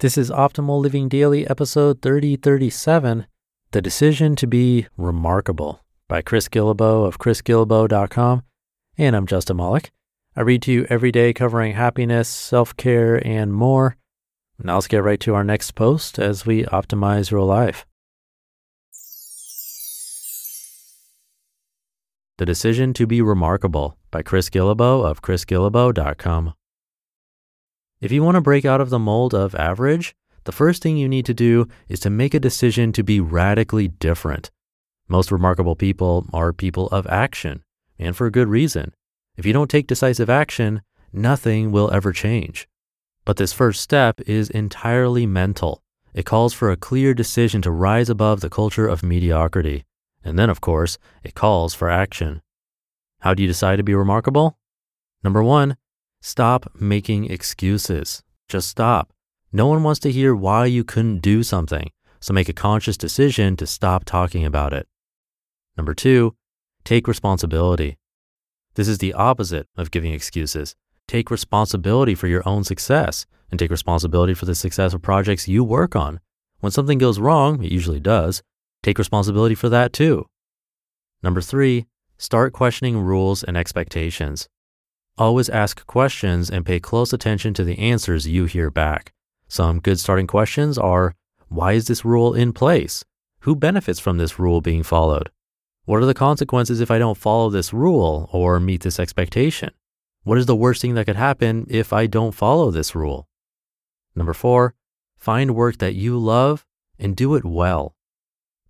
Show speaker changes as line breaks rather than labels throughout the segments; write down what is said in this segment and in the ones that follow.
This is Optimal Living Daily, episode 3037 The Decision to Be Remarkable by Chris Guillebeau of chrisguillebeau.com. And I'm Justin Malik. I read to you every day covering happiness, self care, and more. Now let's get right to our next post as we optimize your life. The Decision to Be Remarkable by Chris Guillebeau of chrisguillebeau.com. If you want to break out of the mold of average, the first thing you need to do is to make a decision to be radically different. Most remarkable people are people of action, and for a good reason. If you don't take decisive action, nothing will ever change. But this first step is entirely mental. It calls for a clear decision to rise above the culture of mediocrity. And then, of course, it calls for action. How do you decide to be remarkable? Number one, stop making excuses. Just stop. No one wants to hear why you couldn't do something, so make a conscious decision to stop talking about it. Number two, take responsibility. This is the opposite of giving excuses. Take responsibility for your own success and take responsibility for the success of projects you work on. When something goes wrong, it usually does, Take responsibility for that too. Number three, start questioning rules and expectations. Always ask questions and pay close attention to the answers you hear back. Some good starting questions are Why is this rule in place? Who benefits from this rule being followed? What are the consequences if I don't follow this rule or meet this expectation? What is the worst thing that could happen if I don't follow this rule? Number four, find work that you love and do it well.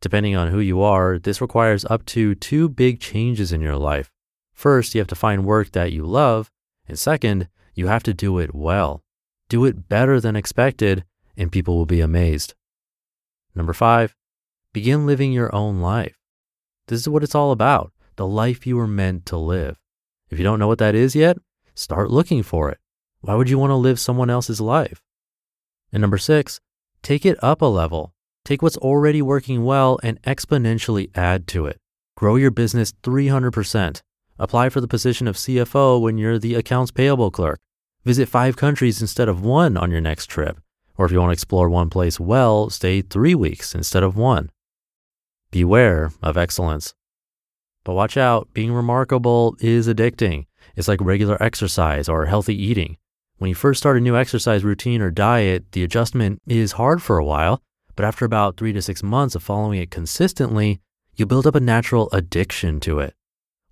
Depending on who you are, this requires up to two big changes in your life. First, you have to find work that you love. And second, you have to do it well. Do it better than expected, and people will be amazed. Number five, begin living your own life. This is what it's all about the life you were meant to live. If you don't know what that is yet, start looking for it. Why would you want to live someone else's life? And number six, take it up a level. Take what's already working well and exponentially add to it. Grow your business 300%. Apply for the position of CFO when you're the accounts payable clerk. Visit five countries instead of one on your next trip. Or if you want to explore one place well, stay three weeks instead of one. Beware of excellence. But watch out, being remarkable is addicting. It's like regular exercise or healthy eating. When you first start a new exercise routine or diet, the adjustment is hard for a while, but after about three to six months of following it consistently, you build up a natural addiction to it.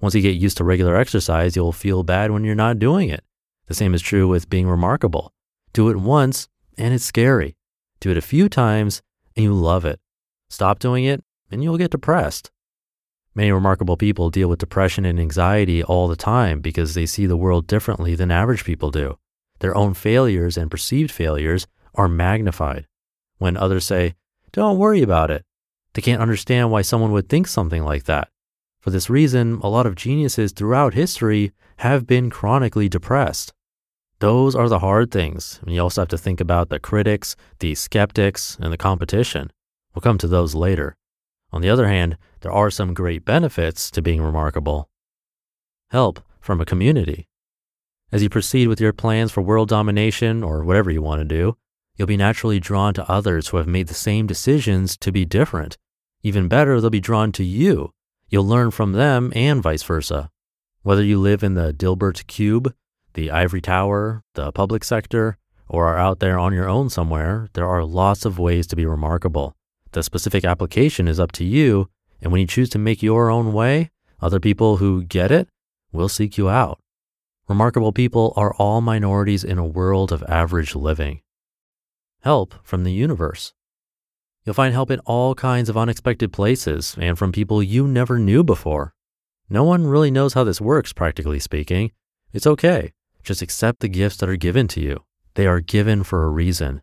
Once you get used to regular exercise, you'll feel bad when you're not doing it. The same is true with being remarkable. Do it once and it's scary. Do it a few times and you love it. Stop doing it and you'll get depressed. Many remarkable people deal with depression and anxiety all the time because they see the world differently than average people do. Their own failures and perceived failures are magnified when others say, don't worry about it. They can't understand why someone would think something like that. For this reason, a lot of geniuses throughout history have been chronically depressed. Those are the hard things. And you also have to think about the critics, the skeptics, and the competition. We'll come to those later. On the other hand, there are some great benefits to being remarkable. Help from a community. As you proceed with your plans for world domination or whatever you want to do, You'll be naturally drawn to others who have made the same decisions to be different. Even better, they'll be drawn to you. You'll learn from them and vice versa. Whether you live in the Dilbert Cube, the Ivory Tower, the public sector, or are out there on your own somewhere, there are lots of ways to be remarkable. The specific application is up to you, and when you choose to make your own way, other people who get it will seek you out. Remarkable people are all minorities in a world of average living help from the universe. You'll find help in all kinds of unexpected places and from people you never knew before. No one really knows how this works, practically speaking. It's okay. Just accept the gifts that are given to you. They are given for a reason.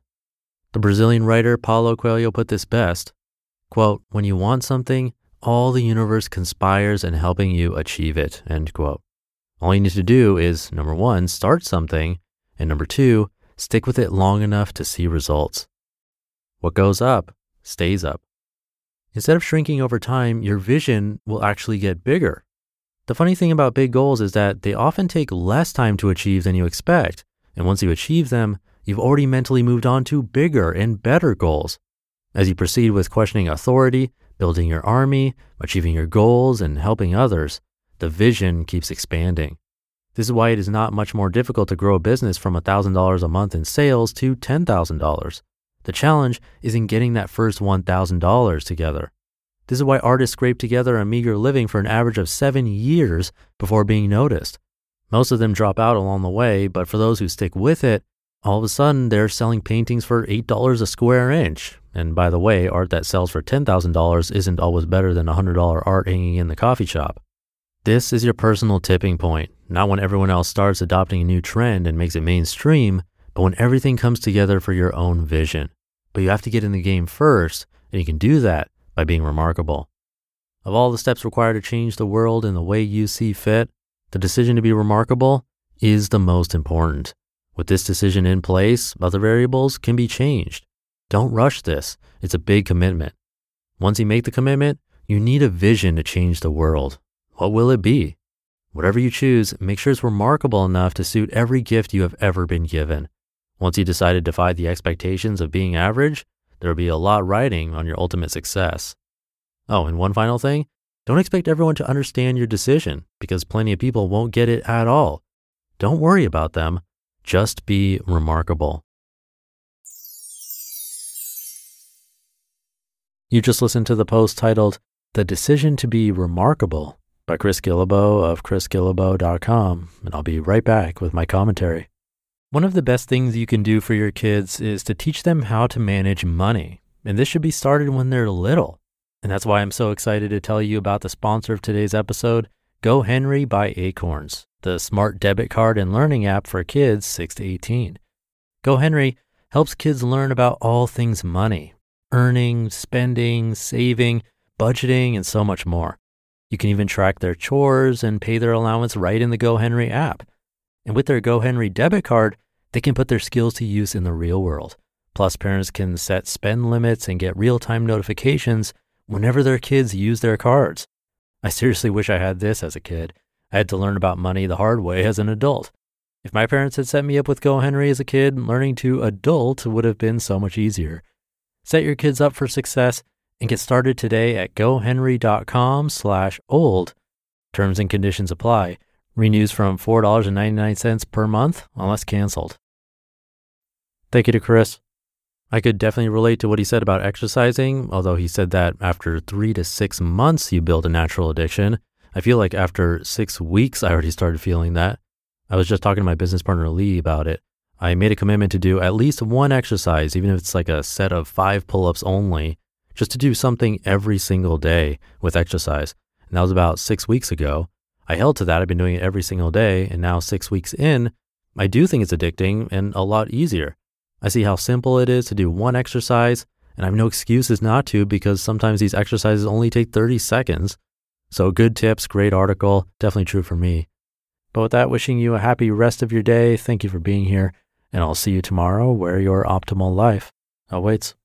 The Brazilian writer Paulo Coelho put this best quote, When you want something, all the universe conspires in helping you achieve it. End quote. All you need to do is number one, start something, and number two, Stick with it long enough to see results. What goes up stays up. Instead of shrinking over time, your vision will actually get bigger. The funny thing about big goals is that they often take less time to achieve than you expect. And once you achieve them, you've already mentally moved on to bigger and better goals. As you proceed with questioning authority, building your army, achieving your goals, and helping others, the vision keeps expanding. This is why it is not much more difficult to grow a business from $1,000 a month in sales to $10,000. The challenge is in getting that first $1,000 together. This is why artists scrape together a meager living for an average of seven years before being noticed. Most of them drop out along the way, but for those who stick with it, all of a sudden they're selling paintings for $8 a square inch. And by the way, art that sells for $10,000 isn't always better than $100 art hanging in the coffee shop. This is your personal tipping point, not when everyone else starts adopting a new trend and makes it mainstream, when everything comes together for your own vision. But you have to get in the game first, and you can do that by being remarkable. Of all the steps required to change the world in the way you see fit, the decision to be remarkable is the most important. With this decision in place, other variables can be changed. Don't rush this. It's a big commitment. Once you make the commitment, you need a vision to change the world. What will it be? Whatever you choose, make sure it's remarkable enough to suit every gift you have ever been given. Once you decide to defy the expectations of being average, there will be a lot riding on your ultimate success. Oh, and one final thing don't expect everyone to understand your decision because plenty of people won't get it at all. Don't worry about them, just be remarkable. You just listened to the post titled The Decision to Be Remarkable by Chris Guillebeau of chrisguillebeau.com, and I'll be right back with my commentary. One of the best things you can do for your kids is to teach them how to manage money, and this should be started when they're little. And that's why I'm so excited to tell you about the sponsor of today's episode, GoHenry by Acorns, the smart debit card and learning app for kids 6 to 18. GoHenry helps kids learn about all things money, earning, spending, saving, budgeting, and so much more. You can even track their chores and pay their allowance right in the GoHenry app. And with their GoHenry debit card, they can put their skills to use in the real world. Plus, parents can set spend limits and get real time notifications whenever their kids use their cards. I seriously wish I had this as a kid. I had to learn about money the hard way as an adult. If my parents had set me up with GoHenry as a kid, learning to adult would have been so much easier. Set your kids up for success and get started today at gohenry.com slash old. Terms and conditions apply. Renews from $4.99 per month unless canceled. Thank you to Chris. I could definitely relate to what he said about exercising, although he said that after three to six months, you build a natural addiction. I feel like after six weeks, I already started feeling that. I was just talking to my business partner, Lee, about it. I made a commitment to do at least one exercise, even if it's like a set of five pull ups only, just to do something every single day with exercise. And that was about six weeks ago. I held to that. I've been doing it every single day. And now, six weeks in, I do think it's addicting and a lot easier. I see how simple it is to do one exercise, and I have no excuses not to because sometimes these exercises only take 30 seconds. So, good tips, great article, definitely true for me. But with that, wishing you a happy rest of your day. Thank you for being here, and I'll see you tomorrow where your optimal life awaits.